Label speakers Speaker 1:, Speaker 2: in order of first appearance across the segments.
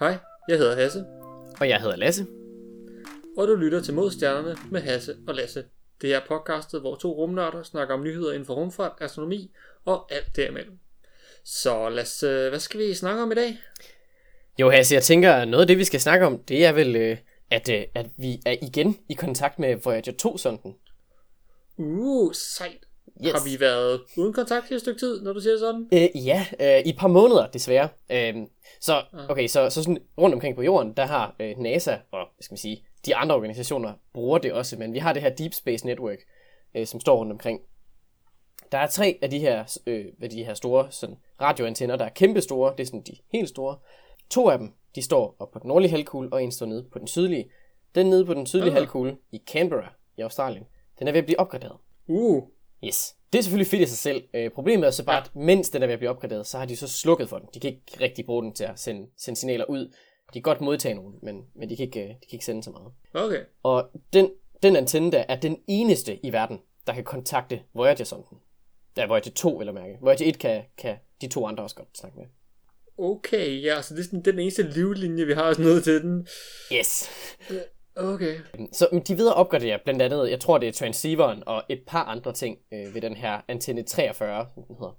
Speaker 1: Hej, jeg hedder Hasse,
Speaker 2: Og jeg hedder Lasse.
Speaker 1: og du lytter til Modstjernerne med Hasse og Lasse. Det er podcastet, hvor to rumnørder snakker om nyheder inden for rumfart, astronomi og alt derimellem. Så Lasse, hvad skal vi snakke om i dag?
Speaker 2: Jo, Hasse, jeg tænker, noget af det, vi skal snakke om, det er vel, øh, at, øh, at vi er igen i kontakt med Voyager 2-sonden.
Speaker 1: Uh, sejt.
Speaker 2: Yes.
Speaker 1: Har vi været uden kontakt i et stykke tid, når du siger sådan?
Speaker 2: Øh, ja, øh, i et par måneder desværre. Øh, så, okay, så, så sådan rundt omkring på jorden, der har øh, NASA og hvad skal man sige, de andre organisationer bruger det også, men vi har det her Deep Space Network, øh, som står rundt omkring. Der er tre af de her, øh, af de her store sådan, radioantenner, der er kæmpe store, det er sådan de helt store. To af dem, de står op på den nordlige halvkugle, og en står nede på den sydlige. Den nede på den sydlige
Speaker 1: Ah.
Speaker 2: halvkugle i Canberra i Australien, den er ved at blive opgraderet.
Speaker 1: Uh,
Speaker 2: Yes. Det er selvfølgelig fedt i sig selv. Øh, problemet er så bare, at mens den er ved at blive opgraderet, så har de så slukket for den. De kan ikke rigtig bruge den til at sende, sende signaler ud. De kan godt modtage nogen, men, men de, kan ikke, øh, de kan ikke sende så meget.
Speaker 1: okay.
Speaker 2: Og den, den antenne der er den eneste i verden, der kan kontakte Voyager-sonden. Ja, Voyager 2, eller mærke. Voyager 1 kan, kan de to andre også godt snakke med.
Speaker 1: Okay, ja, så det er sådan den eneste livlinje, vi har sådan noget til den.
Speaker 2: Yes.
Speaker 1: Okay.
Speaker 2: Så men de ved at opgradere blandt andet, jeg tror det er transceiveren og et par andre ting øh, ved den her antenne 43, som den hedder.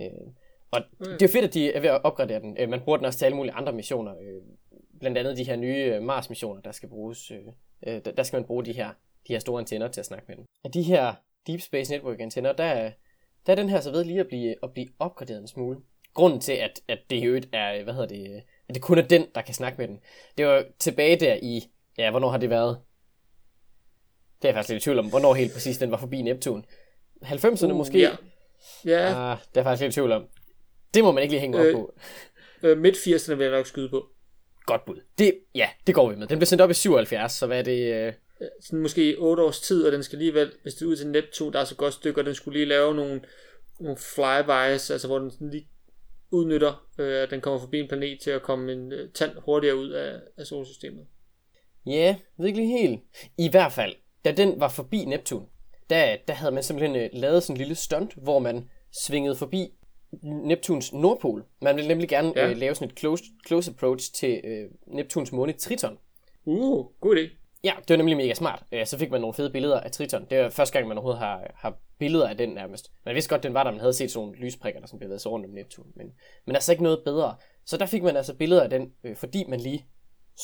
Speaker 2: Øh, og det er fedt, at de er ved at opgradere den. Øh, man bruger den også til alle mulige andre missioner. Øh, blandt andet de her nye øh, Mars-missioner, der skal bruges. Øh, øh, der, der skal man bruge de her, de her store antenner til at snakke med den. Af de her Deep Space Network antenner, der, er- der er den her så ved lige at blive, at blive opgraderet en smule. Grunden til, at, at det i øvrigt er, hvad hedder det, at det kun er den, der kan snakke med den. Det var tilbage der i, ja, hvornår har det været? Det er jeg faktisk lidt i tvivl om, hvornår helt præcis den var forbi Neptun. 90'erne uh, måske?
Speaker 1: Ja, ja
Speaker 2: Ah, det er jeg faktisk lidt i tvivl om. Det må man ikke lige hænge øh. Op på.
Speaker 1: øh, midt 80'erne vil jeg nok skyde på.
Speaker 2: Godt bud. Det, ja, det går vi med. Den blev sendt op i 77, så hvad er det? Øh...
Speaker 1: sådan måske 8 års tid, og den skal alligevel, hvis det er ud til Neptun, der er så godt stykke, og den skulle lige lave nogle, nogle flybys, altså hvor den sådan lige udnytter, øh, at den kommer forbi en planet til at komme en øh, tand hurtigere ud af, af solsystemet.
Speaker 2: Ja, ved ikke lige helt. I hvert fald, da den var forbi Neptun, der, der havde man simpelthen øh, lavet sådan en lille stunt, hvor man svingede forbi Neptuns nordpol. Man ville nemlig gerne
Speaker 1: ja.
Speaker 2: øh, lave sådan et close, close approach til øh, Neptuns måne Triton.
Speaker 1: Uh, god idé.
Speaker 2: Ja, det var nemlig mega smart. Øh, Så fik man nogle fede billeder af Triton. Det var første gang, man overhovedet har, har billeder af den nærmest. Man vidste godt, den var der, man havde set sådan nogle lysprikker, der sådan bevægede sig rundt om Neptun. Men, men altså ikke noget bedre. Så der fik man altså billeder af den, øh, fordi man lige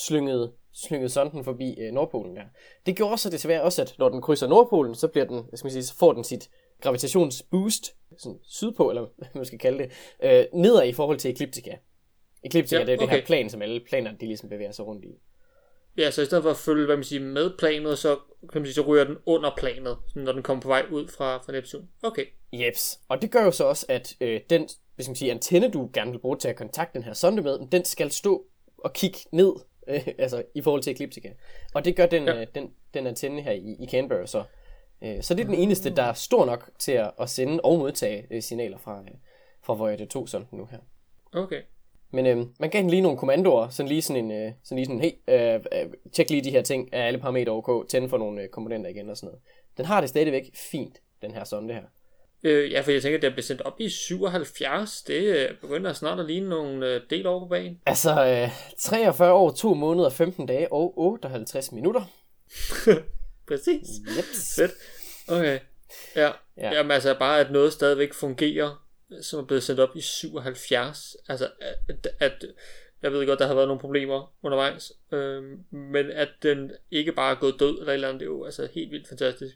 Speaker 2: slyngede, slyngede sonden forbi øh, Nordpolen der. Det gjorde så desværre også, at når den krydser Nordpolen, så, bliver den, skal man sige, så får den sit gravitationsboost, sådan sydpå, eller hvad man skal kalde det, øh, nedad i forhold til ekliptika. Ekliptika,
Speaker 1: Ja,
Speaker 2: det er det her plan, som alle planer, de ligesom bevæger sig rundt i.
Speaker 1: Ja, så i stedet for at følge, hvad man siger, med planet, så, kan man sige, så ryger den under planet, når den kommer på vej ud fra, fra Neptun. Okay.
Speaker 2: Jeps. Og det gør jo så også, at øh, den hvis man siger, antenne, du gerne vil bruge til at kontakte den her sonde med, den skal stå og kigge ned, øh, altså i forhold til ekliptika. Og det gør den,
Speaker 1: Ja.
Speaker 2: øh, den, den antenne her i, i Canberra så. Øh, så det er den eneste, der er stor nok til at, at sende og modtage øh, signaler fra, øh, fra Voyager 2 sonden nu her.
Speaker 1: Okay.
Speaker 2: Men øh, man gav den lige nogle kommandoer, sådan lige sådan en, øh, sådan lige sådan, hey, øh, øh, tjek lige de her ting, er alle parametre ok, tænd for nogle øh, komponenter igen og sådan noget. Den har det stadigvæk fint, den her sonde her.
Speaker 1: Øh, ja, for jeg tænker, at det blev sendt op i 77. Det øh, begynder snart at ligne nogle øh, del over på banen.
Speaker 2: Altså, øh, 43 år, 2 måneder, 15 dage og 58 minutter.
Speaker 1: Præcis.
Speaker 2: Jeps.
Speaker 1: Fedt. Okay. Ja. ja.
Speaker 2: Ja.
Speaker 1: Jamen altså bare, at noget stadigvæk fungerer, som er blevet sendt op i 77. Altså, at, at jeg ved godt, der har været nogle problemer undervejs, øhm, men at den ikke bare er gået død eller et eller andet, det er jo altså helt vildt fantastisk.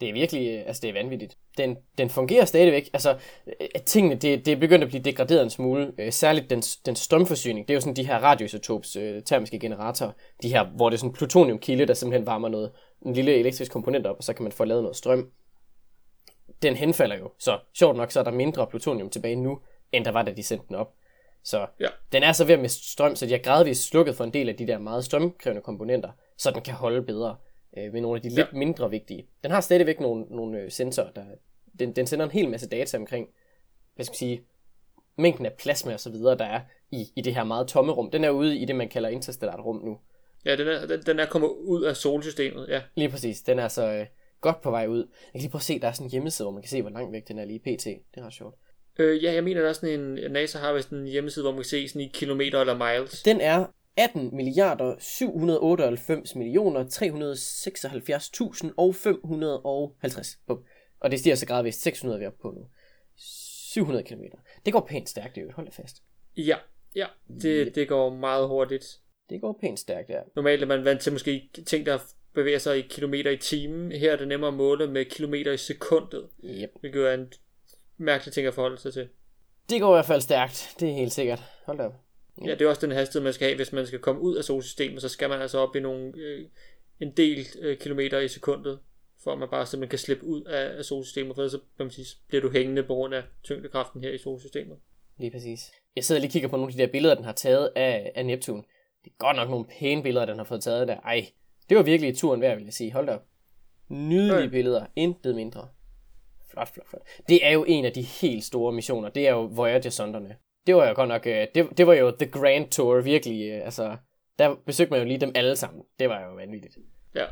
Speaker 2: Det er virkelig, altså det er vanvittigt. Den, den fungerer stadigvæk. Altså, øh, tingene, det, det er begyndt at blive degraderet en smule. Øh, særligt den, den strømforsyning. Det er jo sådan de her radioisotops øh, termiske generatorer. De her, hvor det er sådan plutoniumkilde, der simpelthen varmer noget, en lille elektrisk komponent op, og så kan man få lavet noget strøm. Den henfalder jo. Så sjovt nok, så er der mindre plutonium tilbage nu, end der var, da de sendte den op. Så
Speaker 1: Ja.
Speaker 2: den er så ved at miste strøm, så de har gradvist slukket for en del af de der meget strømkrævende komponenter, så den kan holde bedre øh, ved nogle af de lidt
Speaker 1: Ja.
Speaker 2: mindre vigtige. Den har stadigvæk nogle, nogle øh, sensorer, der den, den sender en hel masse data omkring, hvad skal man sige, mængden af plasma og så videre, der er i, i det her meget tomme rum. Den er ude i det, man kalder interstellart rum nu.
Speaker 1: Ja, den er, den, den er kommet ud af solsystemet, ja.
Speaker 2: Lige præcis. Den er så øh, godt på vej ud. Jeg kan lige prøve at se, der er sådan en hjemmeside, hvor man kan se, hvor langt væk den er lige pt. Det er ret sjovt.
Speaker 1: Øh, ja, jeg mener, der er sådan en, NASA har vist en hjemmeside, hvor man kan se sådan i kilometer eller miles.
Speaker 2: Den er 18 milliarder 798 millioner 376.000 og 550. Bum. Og det stiger så gradvist 600 vi er oppe på nu. 700 km. Det går pænt stærkt, det hold fast.
Speaker 1: Ja, ja, det, det går meget hurtigt.
Speaker 2: Det går pænt stærkt, ja.
Speaker 1: Normalt er man vant til måske ting, der bevæger sig i kilometer i timen. Her er det nemmere at måle med kilometer i sekundet.
Speaker 2: Yep.
Speaker 1: Hvilket er en mærkelig ting at forholde sig til.
Speaker 2: Det går i hvert fald stærkt, det er helt sikkert. Hold da op.
Speaker 1: Ja, det er også den hastighed, man skal have, hvis man skal komme ud af solsystemet, så skal man altså op i nogle, øh, en del øh, kilometer i sekundet, for at man bare simpelthen kan slippe ud af, af solsystemet, for ellers så kan man sige, bliver du hængende på grund af tyngdekraften her i solsystemet.
Speaker 2: Lige præcis. Jeg sidder lige og kigger på nogle af de der billeder, den har taget af, af Neptun. Det er godt nok nogle pæne billeder, den har fået taget der. Ej, det var virkelig turen værd, vil jeg sige. Hold da op. Nydelige
Speaker 1: Ja.
Speaker 2: billeder. Intet mindre. Flot, flot, flot. Det er jo en af de helt store missioner. Det er jo Voyager-sonderne. Det var jo godt nok... Øh, det, det var jo The Grand Tour, virkelig. Øh, altså, der besøgte man jo lige dem alle sammen. Det var jo vanvittigt.
Speaker 1: Ja.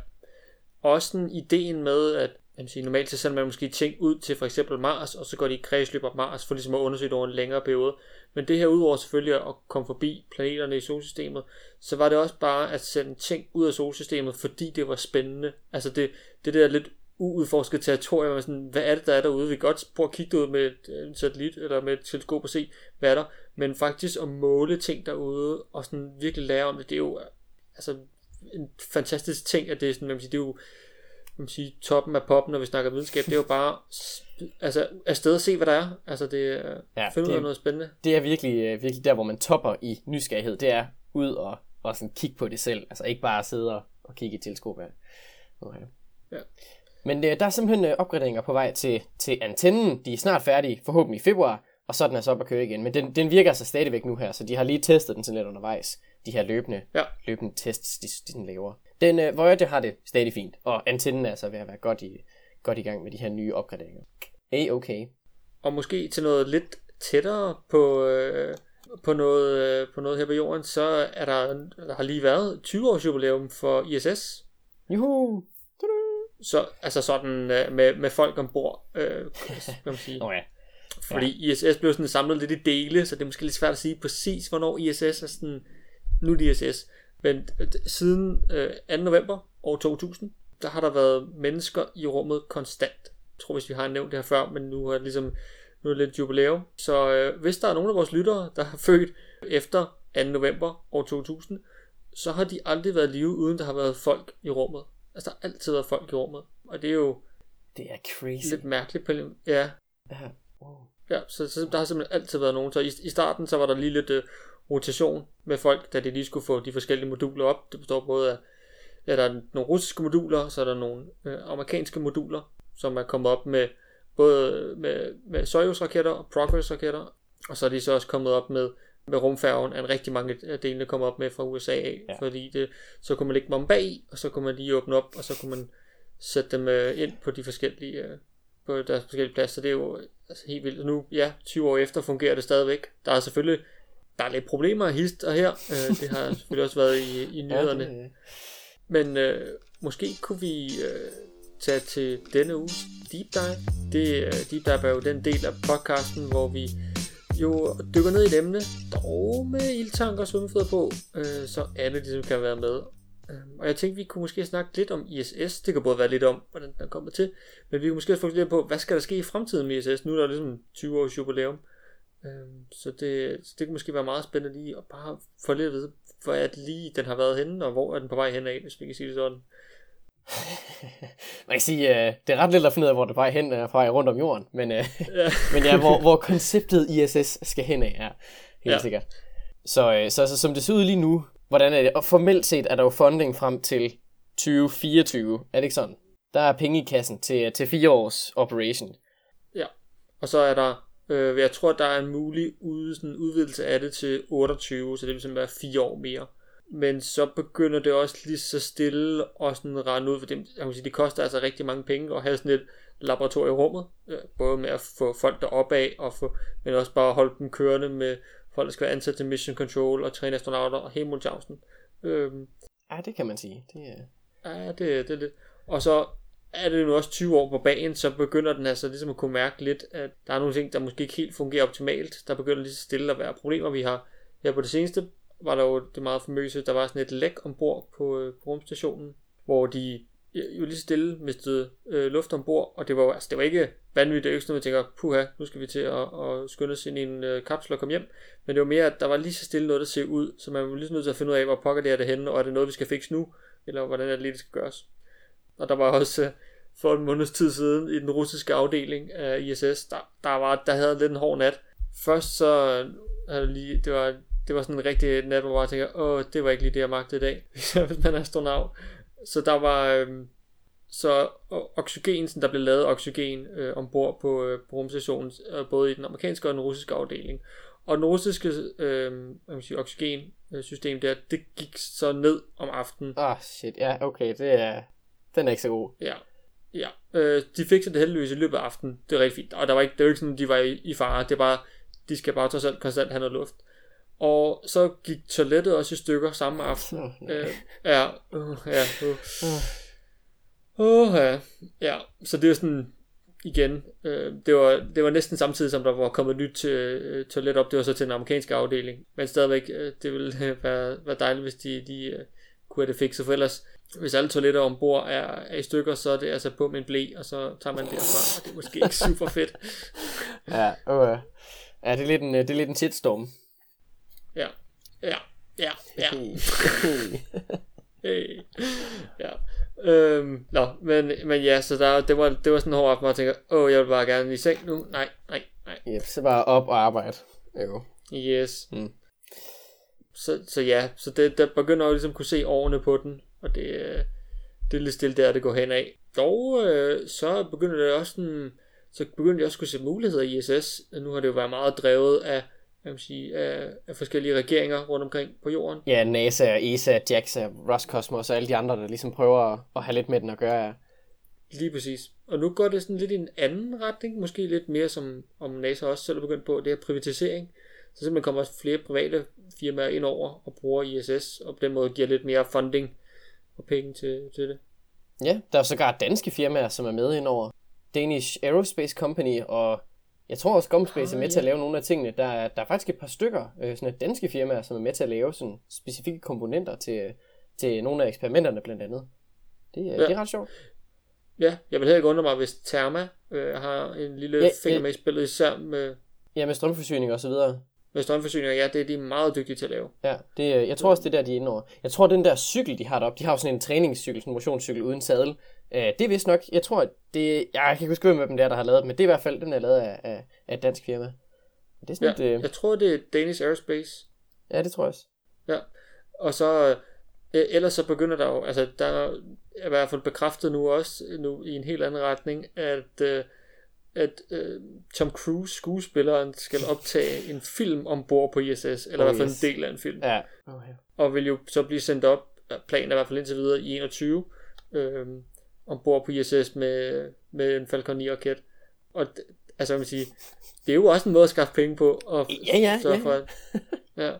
Speaker 1: Også den ideen med, at jeg sige, normalt så sender man måske ting ud til for eksempel Mars, og så går de i kredsløb om Mars, for ligesom at undersøge det over en længere periode. Men det her, udover selvfølgelig at komme forbi planeterne i solsystemet, så var det også bare at sende ting ud af solsystemet, fordi det var spændende. Altså det, det der lidt uudforsket territorium, man sådan, hvad er det, der er derude? Vi kan godt prøve at kigge ud med et, en satellit eller med et teleskop og se, hvad er der. Men faktisk at måle ting derude, og sådan virkelig lære om det, det er jo altså en fantastisk ting, at det er sådan, man kan sige, det er jo man kan sige, toppen af poppen, når vi snakker videnskab, det er jo bare altså, afsted at se, hvad der er. Altså, det er
Speaker 2: Ja,
Speaker 1: finde ud af noget spændende.
Speaker 2: Det er virkelig, øh, virkelig der, hvor man topper i nysgerrighed. Det er ud og, og sådan kigge på det selv. Altså ikke bare sidde og, og kigge i teleskop. Ja. Okay.
Speaker 1: Ja.
Speaker 2: Men øh, der er simpelthen øh, opgraderinger på vej til, til antennen. De er snart færdige, forhåbentlig i februar, og så er den altså op at køre igen. Men den, den virker altså stadigvæk nu her, så de har lige testet den sådan lidt undervejs. De her løbende,
Speaker 1: Ja.
Speaker 2: løbende tests, de, de sådan laver. Den øh, Voyager har det stadig fint, og antennen er altså ved at være godt i, godt i gang med de her nye opgraderinger. Hey, okay.
Speaker 1: Og måske til noget lidt tættere på, øh, på, noget, øh, på noget her på jorden, så er der, der har lige været 20 års jubilæum for ISS.
Speaker 2: Juhu!
Speaker 1: Så, altså sådan øh, med, med folk ombord, øh, kan man sige.
Speaker 2: Nå ja,
Speaker 1: Fordi ISS blev sådan samlet lidt i dele, så det er måske lidt svært at sige præcis, hvornår ISS er sådan, nu er det ISS. Men øh, siden øh, 2. november år 2000, der har der været mennesker i rummet konstant. Jeg tror, hvis vi har nævnt det her før, men nu er det ligesom nu er det lidt jubilæum. Så øh, hvis der er nogen af vores lyttere, der har født efter 2. november år 2000, så har de aldrig været live, uden der har været folk i rummet. Altså, der har altid været folk i rummet. Og det er jo
Speaker 2: det er crazy.
Speaker 1: lidt mærkeligt. På, en- ja,
Speaker 2: Ja. Wow.
Speaker 1: Ja, så, så der har simpelthen altid været nogen. Så i, i starten, så var der lige lidt øh, rotation med folk, da de lige skulle få de forskellige moduler op. Det består både af, ja, der er nogle russiske moduler, så er der nogle øh, amerikanske moduler, som er kommet op med både med, med Soyuz-raketter og Progress-raketter, og så er de så også kommet op med, med rumfærgen, at rigtig mange af delene kommer op med fra USA af,
Speaker 2: Ja.
Speaker 1: fordi det, så kunne man lægge dem om bag, og så kunne man lige åbne op, og så kunne man sætte dem øh, ind på de forskellige øh, på deres forskellige pladser. Det er jo altså, helt vildt. Nu, ja, 20 år efter fungerer det stadigvæk. Der er selvfølgelig der er lidt problemer hist og her. Øh, det har selvfølgelig også været i, i nyhederne.
Speaker 2: Ja, det,
Speaker 1: Men øh, måske kunne vi øh, tage til denne uges Deep Dive. Det, øh, Deep Dive er jo den del af podcasten, hvor vi jo dykker ned i et emne, dog med ildtanker og svømmefødder på, øh, så alle ligesom kan være med. Øh, og jeg tænkte, vi kunne måske snakke lidt om ISS. Det kan både være lidt om, hvordan den kommer til, men vi kunne måske også fokusere på, hvad skal der ske i fremtiden med ISS? Nu er der ligesom 20 års jubilæum. Øh, så det, så det kunne måske være meget spændende lige at bare få lidt at vide, hvor er det lige, den har været henne, og hvor er den på vej hen af, hvis vi kan sige det sådan.
Speaker 2: Man kan sige, uh, det er ret lidt at finde ud af, hvor det bare hen er fra rundt om jorden, men,
Speaker 1: Ja.
Speaker 2: men ja, hvor, hvor konceptet ISS skal hen af, er helt ja. Sikkert. Så, uh, så, så som det ser ud lige nu, hvordan er det? Og formelt set er der jo funding frem til 2024, er det ikke sådan? Der er penge i kassen til, til fire års operation.
Speaker 1: Ja, og så er der, øh, jeg tror, der er en mulig ud, sådan udvidelse af det til 28, så det vil simpelthen være fire år mere. Men så begynder det også lige så stille og sådan rende ud, for det, jeg kan sige, det koster altså rigtig mange penge at have sådan et laboratorium i rummet, øh, både med at få folk deroppe af, og få, men også bare holde dem kørende med folk, der skal være ansat til mission control og træne astronauter og hele muligheden. Øhm,
Speaker 2: Ja, det kan man sige. Det, er...
Speaker 1: Ja, det, det er lidt. Og så er det nu også 20 år på banen, så begynder den altså ligesom at kunne mærke lidt, at der er nogle ting, der måske ikke helt fungerer optimalt. Der begynder lige så stille at være problemer. Vi har her på det seneste, var der jo det meget famøse, der var sådan et læk ombord på, øh, på rumstationen, hvor de jo lige stille mistede øh, luft ombord, og det var, altså, det var ikke vanvittigt, det var ikke sådan, at man tænker, puha, nu skal vi til at, at skynde os ind i en øh, kapsel og komme hjem, men det var mere, at der var lige så stille noget, der ser ud, så man var lige så nødt til at finde ud af, hvor pokker det er det henne, og er det noget, vi skal fikse nu, eller hvordan er det lige, det skal gøres. Og der var også, øh, for en måneds tid siden, i den russiske afdeling af ISS, der, der, var, der havde lidt en hård nat. Først så øh, havde lige, det var, det var sådan en rigtig nat, hvor jeg tænker, åh, det var ikke lige det, jeg magtede i dag, hvis man er astronaut. Så der var, øh, så oxygen, der blev lavet oxygen øh, ombord på, øh, på rumstationen, øh, både i den amerikanske og den russiske afdeling. Og den russiske øh, siger, oxygensystem der, det gik så ned om aftenen.
Speaker 2: Ah, oh, shit, ja, okay, det er, den er ikke så god.
Speaker 1: Ja, ja. Øh, de fik så det heldigvis i løbet af aftenen, det er rigtig fint. Og der var ikke, det var ikke sådan, de var i, i fare, det er bare, de skal bare trods alt konstant have noget luft. Og så gik toilettet også i stykker samme aften. Øh, ja, uh, ja, uh. Åh, oh, ja. ja. Så det er sådan, igen, øh, det, var, det var næsten samtidig, som der var kommet nyt til, øh, toilet op. Det var så til den amerikanske afdeling. Men stadigvæk, øh, det ville være, være dejligt, hvis de, de øh, kunne have det fikset. For ellers, hvis alle toiletter ombord er, er i stykker, så er det altså på med en blæ, og så tager man det derfra, og det er måske ikke super fedt.
Speaker 2: ja, okay. Ja, det er lidt en, det er lidt en shitstorm.
Speaker 1: Ja, ja, ja, ja. hey. Ja. Øhm, nå, men, men ja, så der, det, var, det var sådan en hård aften, hvor jeg tænker, åh, jeg vil bare gerne i seng nu. Nej, nej, nej.
Speaker 2: Yep, så bare op og arbejde. Jo.
Speaker 1: Yes. Mm. Så, så ja, så det, der begynder jeg ligesom kunne se årene på den, og det, det er lidt stille der, det går hen af. Dog, øh, så begynder det også sådan, så begynder de også at kunne se muligheder i ISS. Nu har det jo været meget drevet af hvad man sige, af, af forskellige regeringer rundt omkring på jorden.
Speaker 2: Ja, NASA, ESA, JAXA, Roscosmos og alle de andre, der ligesom prøver at, have lidt med den at gøre.
Speaker 1: Lige præcis. Og nu går det sådan lidt i en anden retning, måske lidt mere som om NASA også selv er begyndt på, det er privatisering. Så simpelthen kommer også flere private firmaer ind over og bruger ISS, og på den måde giver lidt mere funding og penge til, til det.
Speaker 2: Ja, der er sågar danske firmaer, som er med ind over. Danish Aerospace Company og jeg tror også, Gumspace er med til at lave nogle af tingene. Der er, der er faktisk et par stykker, øh, sådan et danske firmaer, som er med til at lave sådan specifikke komponenter til, til nogle af eksperimenterne blandt andet. Det, ja. det er ret sjovt.
Speaker 1: Ja, jeg vil heller ikke undre mig, hvis Therma øh, har en lille ja, finger med i spillet, især med...
Speaker 2: Ja, med strømforsyning og så videre.
Speaker 1: Med strømforsyninger, ja, det er de meget dygtige til at lave.
Speaker 2: Ja, det, jeg tror også, det er der, de er inde over. Jeg tror, den der cykel, de har deroppe, de har jo sådan en træningscykel, sådan en motionscykel uden sadel, Øh, det er vist nok, jeg tror, at det, jeg kan ikke huske, hvem der, der har lavet det, men det er i hvert fald, den er lavet af, af, af et dansk firma.
Speaker 1: Det er sådan ja, et, øh... jeg tror, det er Danish Aerospace.
Speaker 2: Ja, det tror jeg også.
Speaker 1: Ja, og så, øh, ellers så begynder der jo, altså der er i hvert fald bekræftet nu også, nu i en helt anden retning, at, øh, at øh, Tom Cruise, skuespilleren, skal optage en film ombord på ISS, eller oh, i hvert fald yes. en del af en film.
Speaker 2: Ja. Okay.
Speaker 1: Og vil jo så blive sendt op, planen er i hvert fald indtil videre i 21, øh, ombord på ISS med, med en Falcon 9 raket. Og altså, vil sige, det er jo også en måde at skaffe penge på. Og
Speaker 2: ja, ja, ja. For, at, ja.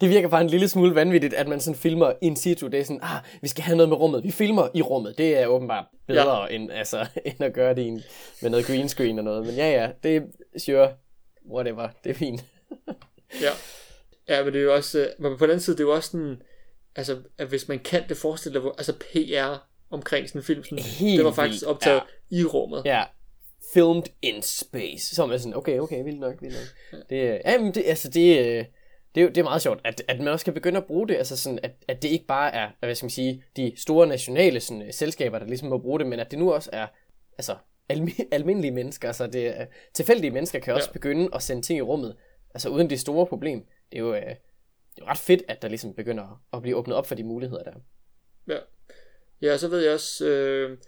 Speaker 2: Det virker bare en lille smule vanvittigt, at man sådan filmer in situ. Det er sådan, ah, vi skal have noget med rummet. Vi filmer i rummet. Det er åbenbart bedre, ja. end, altså, end at gøre det med noget green screen og noget. Men ja, ja, det er sure. Whatever. Det er fint.
Speaker 1: ja. Ja, men det er jo også, øh, men på den anden side, det er jo også sådan, altså, at hvis man kan det forestille dig, altså PR omkring sådan en film. Sådan, Helt det var faktisk optaget ja. i rummet.
Speaker 2: Ja. Filmed in space. Så er man sådan, okay, okay, vildt nok, vildt nok. Det, ja, men det, altså det, øh, det, er, det er meget sjovt, at, at man også kan begynde at bruge det, altså sådan, at, at det ikke bare er, hvad skal man sige, de store nationale sådan, øh, selskaber, der ligesom må bruge det, men at det nu også er, altså, almi- almindelige mennesker, altså det tilfældige mennesker kan også ja. begynde at sende ting i rummet, altså uden det store problem. Det er jo, øh, det er jo ret fedt, at der ligesom begynder at blive åbnet op for de muligheder der.
Speaker 1: Ja, Ja, så ved jeg også, øh,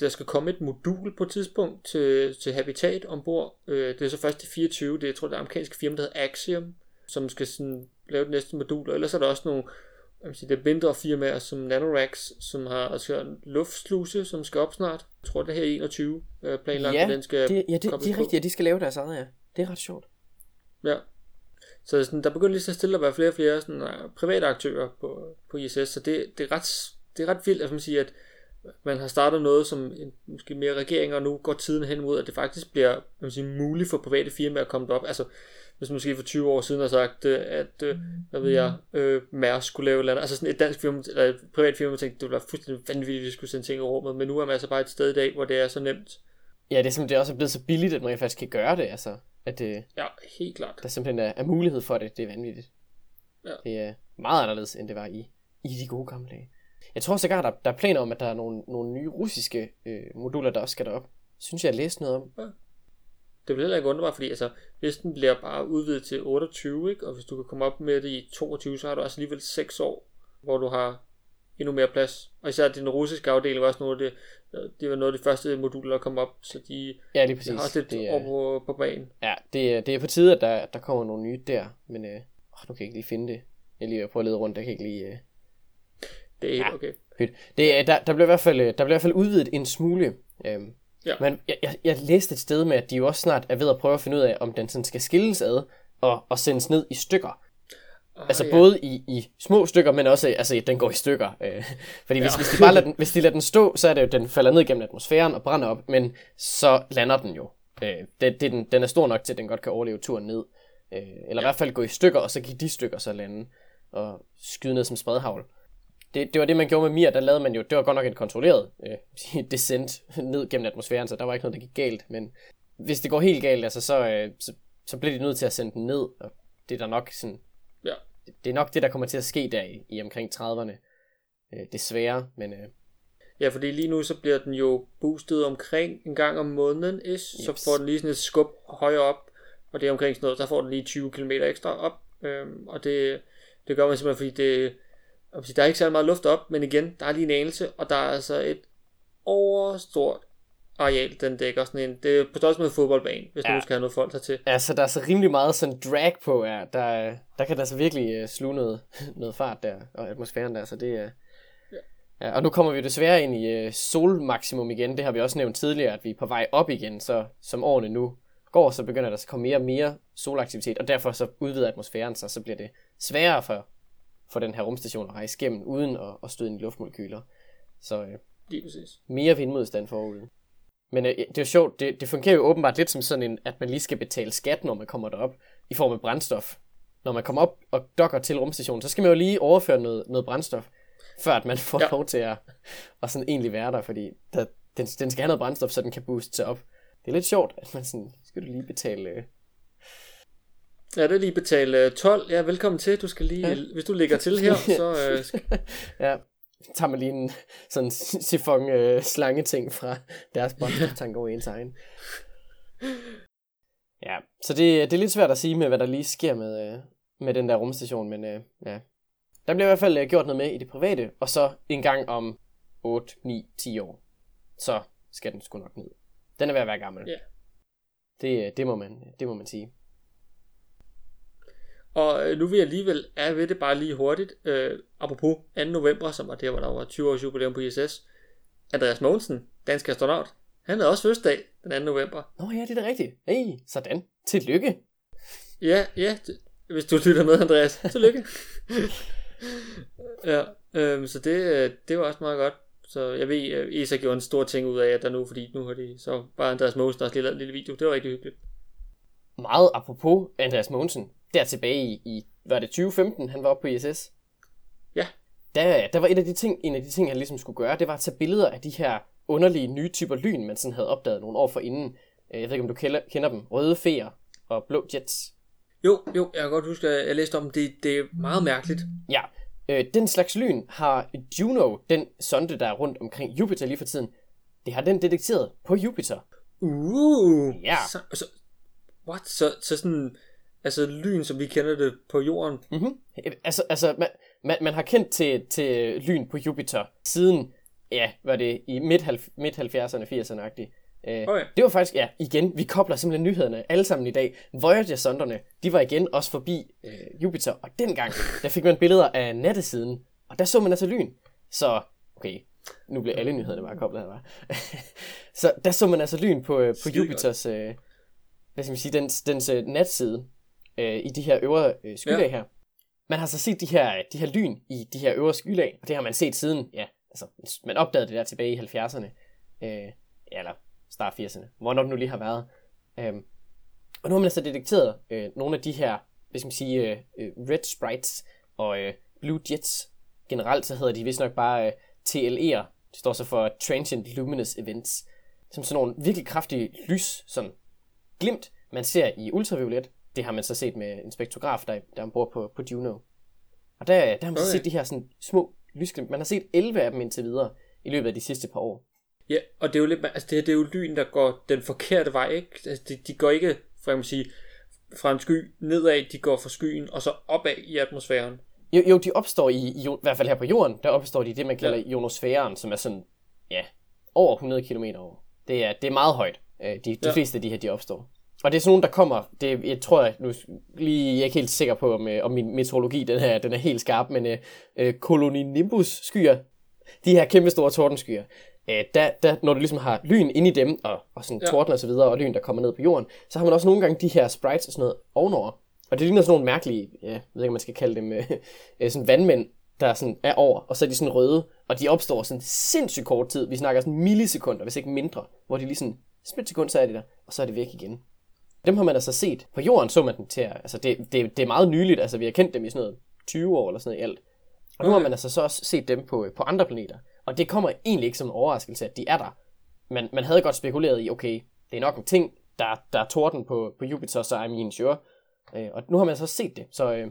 Speaker 1: der skal komme et modul på et tidspunkt til, til Habitat ombord. Øh, det er så først i 24, det er, jeg tror, det er amerikanske firma, der hedder Axiom, som skal sådan lave det næste modul. Og ellers er der også nogle jeg sige, det er mindre firmaer som Nanorax, som har altså en luftsluse, som skal op snart. Jeg tror, det er her i 21 øh, planlagt,
Speaker 2: ja,
Speaker 1: den skal
Speaker 2: det, ja, det, det er rigtigt, at de skal lave deres eget, ja. Det er ret sjovt.
Speaker 1: Ja. Så sådan, der begynder lige så stille at være flere og flere sådan, uh, private aktører på, på ISS, så det, det er ret det er ret vildt, at man siger, at man har startet noget som en, måske mere regering, og nu går tiden hen mod, at det faktisk bliver man sige, muligt for private firmaer at komme op. Altså, hvis man måske for 20 år siden har sagt, øh, at, øh, hvad ved jeg, øh, Mærsk skulle lave et eller andet, altså sådan et dansk firma, eller et privat firma, tænkte, det ville være fuldstændig vanvittigt, at vi skulle sende ting i rummet, men nu er man altså bare et sted i dag, hvor det er så nemt.
Speaker 2: Ja, det er simpelthen det er også blevet så billigt, at man faktisk kan gøre det, altså. At det,
Speaker 1: Ja, helt klart.
Speaker 2: der simpelthen er, er mulighed for det, det er vanvittigt.
Speaker 1: Ja.
Speaker 2: Det er meget anderledes, end det var i, i de gode gamle dage. Jeg tror sågar, der, der er planer om, at der er nogle, nogle nye russiske øh, moduler, der også skal derop. Synes jeg, jeg læste noget om.
Speaker 1: Det vil heller ikke undre mig, fordi altså, hvis den bliver bare udvidet til 28, ikke? og hvis du kan komme op med det i 22, så har du altså alligevel 6 år, hvor du har endnu mere plads. Og især den russiske afdeling var også noget af det, det var noget af de første moduler, der kom op, så de,
Speaker 2: Ja, lige
Speaker 1: de
Speaker 2: præcis.
Speaker 1: har også lidt
Speaker 2: det,
Speaker 1: over
Speaker 2: er,
Speaker 1: på, på banen.
Speaker 2: ja, det, er, det er på tide, at der, der kommer nogle nye der. Men øh, nu kan jeg ikke lige finde det. Jeg lige ved at prøve at lede rundt, jeg kan ikke lige... Øh,
Speaker 1: Det er helt
Speaker 2: Ja.
Speaker 1: okay.
Speaker 2: Pyt. Det, er- der, der, blev i hvert fald, øh, der blev i hvert fald udvidet en smule. Øhm,
Speaker 1: Ja.
Speaker 2: Men jeg, jeg, jeg læste et sted med, at de jo også snart er ved at prøve at finde ud af, om den sådan skal skilles ad og, og sendes ned i stykker.
Speaker 1: Ah,
Speaker 2: Altså
Speaker 1: ja.
Speaker 2: både i, i små stykker, men også, altså den går i stykker. Øh, fordi hvis,
Speaker 1: Ja.
Speaker 2: hvis, de bare lader den, hvis de lader den stå, så er det jo, den falder ned gennem atmosfæren og brænder op, men så lander den jo. Øh, det, det, den, den er stor nok til, at den godt kan overleve turen ned. Øh, eller i hvert fald gå i stykker, og så kan de stykker så lande og skyde ned som spredhavl. Det, det var det, man gjorde med Mir, der lavede man jo, det var godt nok en kontrolleret øh, descent ned gennem atmosfæren, så der var ikke noget, der gik galt, men hvis det går helt galt, altså, så, øh, så, så bliver de nødt til at sende den ned, og det er der nok sådan,
Speaker 1: Ja.
Speaker 2: det er nok det, der kommer til at ske der i, i omkring 30'erne. Øh, desværre, men øh,
Speaker 1: Ja, fordi lige nu så bliver den jo boostet omkring en gang om måneden, is, så får den lige sådan et skub højere op, og det er omkring sådan noget, så får den lige 20 km ekstra op, øhm, og det, det gør man simpelthen, fordi det, der er ikke særlig meget luft op, men igen, der er lige en anelse, og der er altså et overstort areal, den dækker sådan en, det er på størrelse med en fodboldbane, hvis ja.
Speaker 2: Ja.
Speaker 1: du skal have noget folk her til.
Speaker 2: altså, der er så rimelig meget sådan drag på, ja. der, der kan der så virkelig øh, sluge noget, noget fart der, og atmosfæren der, så det er... Ja, og nu kommer vi desværre ind i øh, solmaksimum igen. Det har vi også nævnt tidligere, at vi er på vej op igen. Så som årene nu går, så begynder der at komme mere og mere solaktivitet, og derfor så udvider atmosfæren sig, så bliver det sværere for, for den her rumstation at rejse igennem, uden at, at støde ind i luftmolekyler. Så øh,
Speaker 1: Lige præcis.
Speaker 2: mere vindmodstand forude. Men øh, det er jo sjovt, det, det fungerer jo åbenbart lidt som sådan en, at man lige skal betale skat, når man kommer derop, i form af brændstof. Når man kommer op og dokker til rumstationen, så skal man jo lige overføre noget, noget brændstof, før at man får
Speaker 1: Ja.
Speaker 2: ja. lov til at, at sådan egentlig være der, fordi der, den, den skal have noget brændstof, så den kan booste sig op. Det er lidt sjovt, at man sådan, skal du lige betale... Øh,
Speaker 1: Ja, det er lige betale øh, 12. Ja, velkommen til. Du skal lige, ja.
Speaker 2: Ja.
Speaker 1: hvis du ligger til her, så øh, skal,
Speaker 2: ja, tager man lige en sådan sifon øh, slange ting fra deres brændstoftank over ens egen. Ja, så det, det er lidt svært at sige med, hvad der lige sker med, øh, med den der rumstation, men øh, ja. Der bliver i hvert fald øh, gjort noget med i det private, og så en gang om 8, 9, 10 år, så skal den sgu nok ned. Den er ved at være gammel.
Speaker 1: Ja.
Speaker 2: Det, øh, det, må man, det må man sige.
Speaker 1: Og øh, nu vil jeg alligevel er ved det bare lige hurtigt. Øh, apropos 2. november, som var der, hvor der var 20 års jubilæum på ISS. Andreas Mogensen, dansk astronaut, han havde også fødselsdag den 2. november.
Speaker 2: Nå ja, det er da rigtigt. Hey, sådan. Tillykke.
Speaker 1: Ja, ja, hvis du lytter med, Andreas. Tillykke. ja, øh, så det, øh, det var også meget godt. Så jeg ved, øh, ESA gjorde en stor ting ud af, at der nu, fordi nu har de så bare Andreas Mogensen også lige lavet en lille video. Det var rigtig hyggeligt.
Speaker 2: meget apropos Andreas Mogensen, der tilbage i, i var det 2015, han var oppe på ISS?
Speaker 1: Ja.
Speaker 2: Der, der var et af de ting, en af de ting, han ligesom skulle gøre, det var at tage billeder af de her underlige nye typer lyn, man sådan havde opdaget nogle år forinden. Øh, Jeg ved ikke, om du kender, kender dem. Røde feer og blå jets.
Speaker 1: Jo, jo, jeg kan godt huske, at jeg læste om det. Det er meget mærkeligt.
Speaker 2: Ja, øh, den slags lyn har Juno, den sonde, der er rundt omkring Jupiter lige for tiden, det har den detekteret på Jupiter.
Speaker 1: Uh,
Speaker 2: Ja.
Speaker 1: Så, så, what? Så, så sådan, altså lyn, som vi kender det på jorden.
Speaker 2: Mm-hmm. Altså, altså man, man, man har kendt til, til lyn på Jupiter siden, ja, var det i midt, midt 70'erne, 80'erne-agtigt. Øh,
Speaker 1: Okay.
Speaker 2: Det var faktisk, ja, igen, vi kobler simpelthen nyhederne alle sammen i dag. Voyager-sonderne, de var igen også forbi øh, Jupiter, og dengang, der fik man billeder af nattesiden, og der så man altså lyn. Så, okay, nu bliver alle nyhederne bare koblet her, var. så der så man altså lyn på, øh, på. Jupiters, øh, hvad skal man sige, dens, dens øh, natside, øh, i de her øvre øh, skylag
Speaker 1: Ja.
Speaker 2: her. Man har så set de her, de her lyn i de her øvre skylag, og det har man set siden, ja, altså, man opdagede det der tilbage i 70'erne, øh, eller start 80'erne, hvornår det nu lige har været. Øh, og nu har man altså detekteret øh, nogle af de her, hvad skal man sige, øh, øh red sprites og øh, blue jets. Generelt så hedder de vist nok bare øh, TLE'er. Det står så for Transient Luminous Events. Som sådan nogle virkelig kraftige lys, sådan glimt, man ser i ultraviolet. Det har man så set med en spektrograf, der, der er ombord på, på Juno. Og der, der har man okay. set de her sådan små lysglimt. Man har set 11 af dem indtil videre i løbet af de sidste par år.
Speaker 1: Ja, og det er jo lidt, altså det, her, det er jo lyn, der går den forkerte vej, ikke? Altså de, de går ikke, for jeg sige, fra en sky nedad, de går fra skyen, og så opad i atmosfæren.
Speaker 2: Jo, jo de opstår i, i, i hvert fald her på jorden, der opstår de i det, man kalder ja. ionosfæren, som er sådan, ja, over 100 km over. Det er, det er meget højt. Øh, de, de ja. fleste af de her, de opstår. Og det er sådan nogle, der kommer, det, jeg tror, jeg, nu lige, jeg er ikke helt sikker på, om, øh, om min meteorologi, den her, den er helt skarp, men øh, øh koloninimbus skyer, de her kæmpe store tordenskyer, øh, der, der, når du ligesom har lyn inde i dem, og, og sådan ja. torden og så videre, og lyn, der kommer ned på jorden, så har man også nogle gange de her sprites og sådan noget ovenover. Og det ligner sådan nogle mærkelige, ja, jeg ved ikke, om man skal kalde dem, øh, sådan vandmænd, der sådan er over, og så er de sådan røde, og de opstår sådan sindssygt kort tid. Vi snakker sådan millisekunder, hvis ikke mindre, hvor de lige sådan, sekund, så er de der, og så er det væk igen. Dem har man altså set. På jorden så man dem til, altså det, det, det er meget nyligt, altså vi har kendt dem i sådan noget 20 år eller sådan noget i alt. Og nu har man altså så også set dem på, på andre planeter. Og det kommer egentlig ikke som en overraskelse, at de er der. Men man havde godt spekuleret i, okay, det er nok en ting, der, der er torden på, på Jupiter, så I mean sure. Øh, og nu har man så set det, så øh,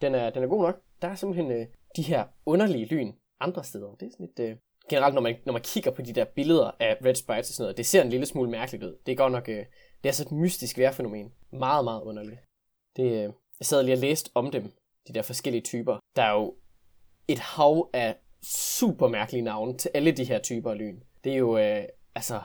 Speaker 2: den, er, den er god nok. Der er simpelthen øh, de her underlige lyn andre steder. Det er sådan lidt... Øh, generelt, når man, når man kigger på de der billeder af red sprites og sådan noget, det ser en lille smule mærkeligt ud. Det er godt nok... Øh, det er så et mystisk vejrfænomen. Meget, meget underligt. Det, øh, jeg sad lige og læste om dem, de der forskellige typer. Der er jo et hav af super mærkelige navne til alle de her typer af lyn. Det er jo, øh, altså,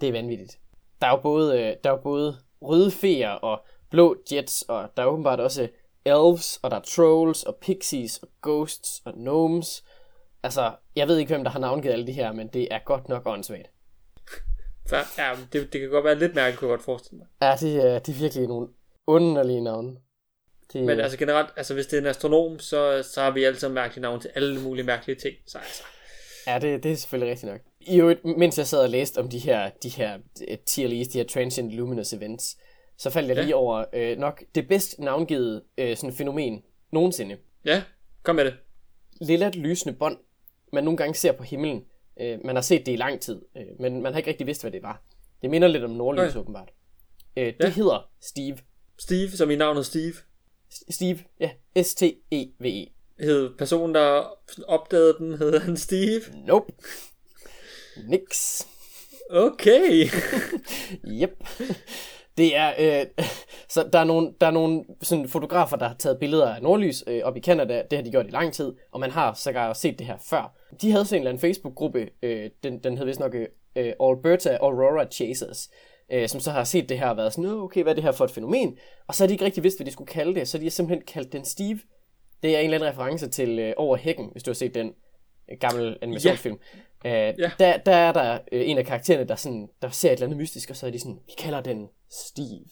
Speaker 2: det er vanvittigt. Der er jo både, øh, der er jo både røde feer og blå jets, og der er åbenbart også elves, og der er trolls, og pixies, og ghosts, og gnomes. Altså, jeg ved ikke, hvem der har navngivet alle de her, men det er godt nok åndssvagt.
Speaker 1: Ja, det, det kan godt være lidt mærkeligt, kunne jeg godt forestille mig.
Speaker 2: Ja, det, er, det er virkelig nogle underlige navne.
Speaker 1: Det... Men altså generelt, altså hvis det er en astronom, så, så har vi altid mærkelige navne til alle mulige mærkelige ting. Så altså.
Speaker 2: Ja, det, det er selvfølgelig rigtigt nok. I øvrigt, mens jeg sad og læste om de her, de her uh, TLEs, de her Transient Luminous Events, så faldt jeg ja. lige over øh, nok det bedst navngivet øh, sådan fænomen nogensinde.
Speaker 1: Ja, kom med det.
Speaker 2: Lilla lysende bånd, man nogle gange ser på himlen. Øh, man har set det i lang tid, øh, men man har ikke rigtig vidst, hvad det var. Det minder lidt om nordlys, okay. åbenbart. Øh, det ja. hedder Steve.
Speaker 1: Steve, som i navnet Steve?
Speaker 2: Steve, ja. S-T-E-V-E. -E.
Speaker 1: Hed personen, der opdagede den, hed han Steve?
Speaker 2: Nope. Nix.
Speaker 1: Okay.
Speaker 2: yep. Det er, øh, så der er nogle, der er nogle sådan fotografer, der har taget billeder af nordlys øh, op i Canada. Det har de gjort i lang tid, og man har så set det her før. De havde sådan en eller anden Facebook-gruppe, øh, den, den hed vist nok øh, Alberta Aurora Chasers, øh, som så har set det her og været sådan, okay, hvad er det her for et fænomen? Og så har de ikke rigtig vidst, hvad de skulle kalde det, så de har simpelthen kaldt den Steve. Det er en eller anden reference til øh, Over Hækken, hvis du har set den øh, gammel animationsfilm. Ja. Øh, ja. der, der er der øh, en af karaktererne, der, sådan, der ser et eller andet mystisk, og så er de sådan, vi kalder den Steve.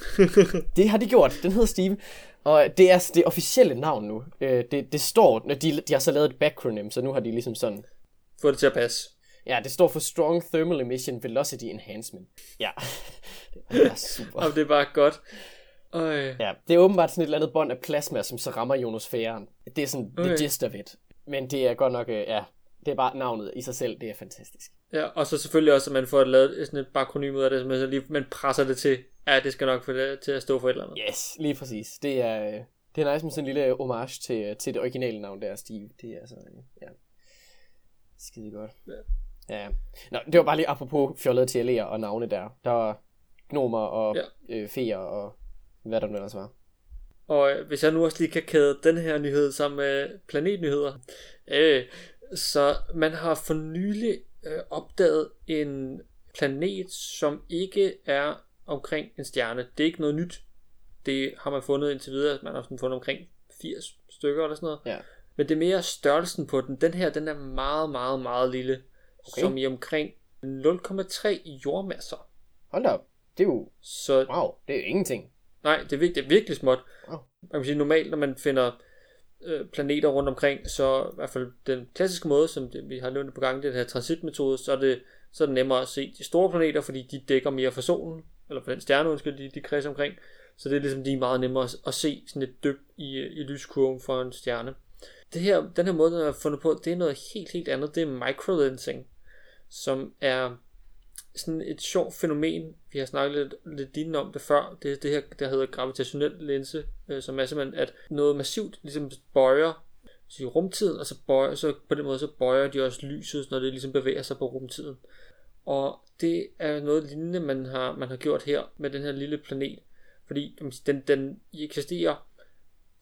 Speaker 2: det har de gjort. Den hedder Steve. Og det er det officielle navn nu. Øh, det, det står, de, de har så lavet et backronym, så nu har de ligesom sådan...
Speaker 1: Få det til at passe.
Speaker 2: Ja, det står for Strong Thermal Emission Velocity Enhancement. Ja, det er super.
Speaker 1: Og det er bare godt. Øj.
Speaker 2: Ja, det er åbenbart sådan et eller andet bånd af plasma, som så rammer ionosfæren. Det er sådan okay. the gist of it. Men det er godt nok, øh, ja, det er bare navnet i sig selv, det er fantastisk.
Speaker 1: Ja, og så selvfølgelig også, at man får lavet sådan et bakronym ud af det, så man, lige, man presser det til, ja, det skal nok få det til at stå for et eller andet.
Speaker 2: Yes, lige præcis. Det er, øh, det er nice med sådan en lille homage til, øh, til det originale navn der, Steve. Det er altså, ja, skide godt. Ja. Ja, Nå, det var bare lige apropos fjollede TL'er og navne der. Der var gnomer og ja. øh, feer og hvad der nu ellers var.
Speaker 1: Og øh, hvis jeg nu også lige kan kæde den her nyhed sammen med planetnyheder. Øh, så man har for nylig øh, opdaget en planet, som ikke er omkring en stjerne. Det er ikke noget nyt. Det har man fundet indtil videre. Man har fundet omkring 80 stykker eller sådan noget.
Speaker 2: Ja.
Speaker 1: Men det er mere størrelsen på den. Den her, den er meget, meget, meget lille. Okay. Som i omkring 0,3 jordmasser.
Speaker 2: Hold da op. Det er jo... Så... Wow, det er jo ingenting.
Speaker 1: Nej, det er, virkelig, det er virkelig småt. Wow. Man kan sige, normalt, når man finder øh, planeter rundt omkring, så i hvert fald den klassiske måde, som det, vi har nævnt på gang, det her transitmetode, så er det, så er det nemmere at se de store planeter, fordi de dækker mere for solen, eller for den stjerne, undskyld, de, de kredser omkring. Så det er ligesom de er meget nemmere at, at se sådan et dyb i, i lyskurven for en stjerne. Det her, den her måde, den er fundet på, det er noget helt, helt andet. Det er microlensing, som er sådan et sjovt fænomen. Vi har snakket lidt, lidt lignende om det før. Det er det her, der hedder gravitationel linse, øh, som er simpelthen, at noget massivt ligesom bøjer sige, rumtiden, og så, bøjer, så på den måde så bøjer de også lyset, når det ligesom bevæger sig på rumtiden. Og det er noget lignende, man har, man har gjort her med den her lille planet. Fordi den, den eksisterer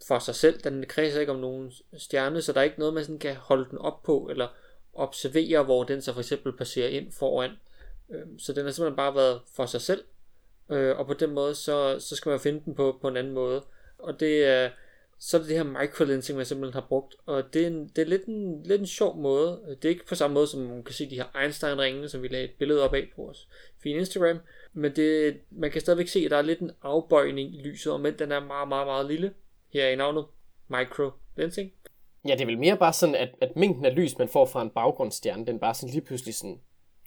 Speaker 1: for sig selv. Den kredser ikke om nogen stjerne, så der er ikke noget, man sådan kan holde den op på, eller observere, hvor den så for eksempel passerer ind foran. Øhm, så den har simpelthen bare været for sig selv, øh, og på den måde, så, så skal man finde den på, på en anden måde. Og det er, så er det det her microlensing, man simpelthen har brugt, og det er, en, det er lidt, en, lidt en sjov måde. Det er ikke på samme måde, som man kan se de her Einstein-ringene, som vi lagde et billede op af på vores fine Instagram, men det, man kan stadigvæk se, at der er lidt en afbøjning i lyset, og men den er meget, meget, meget lille. Her i navnet microlensing.
Speaker 2: Ja, det er vel mere bare sådan, at, at mængden af lys, man får fra en baggrundsstjerne, den bare sådan lige pludselig sådan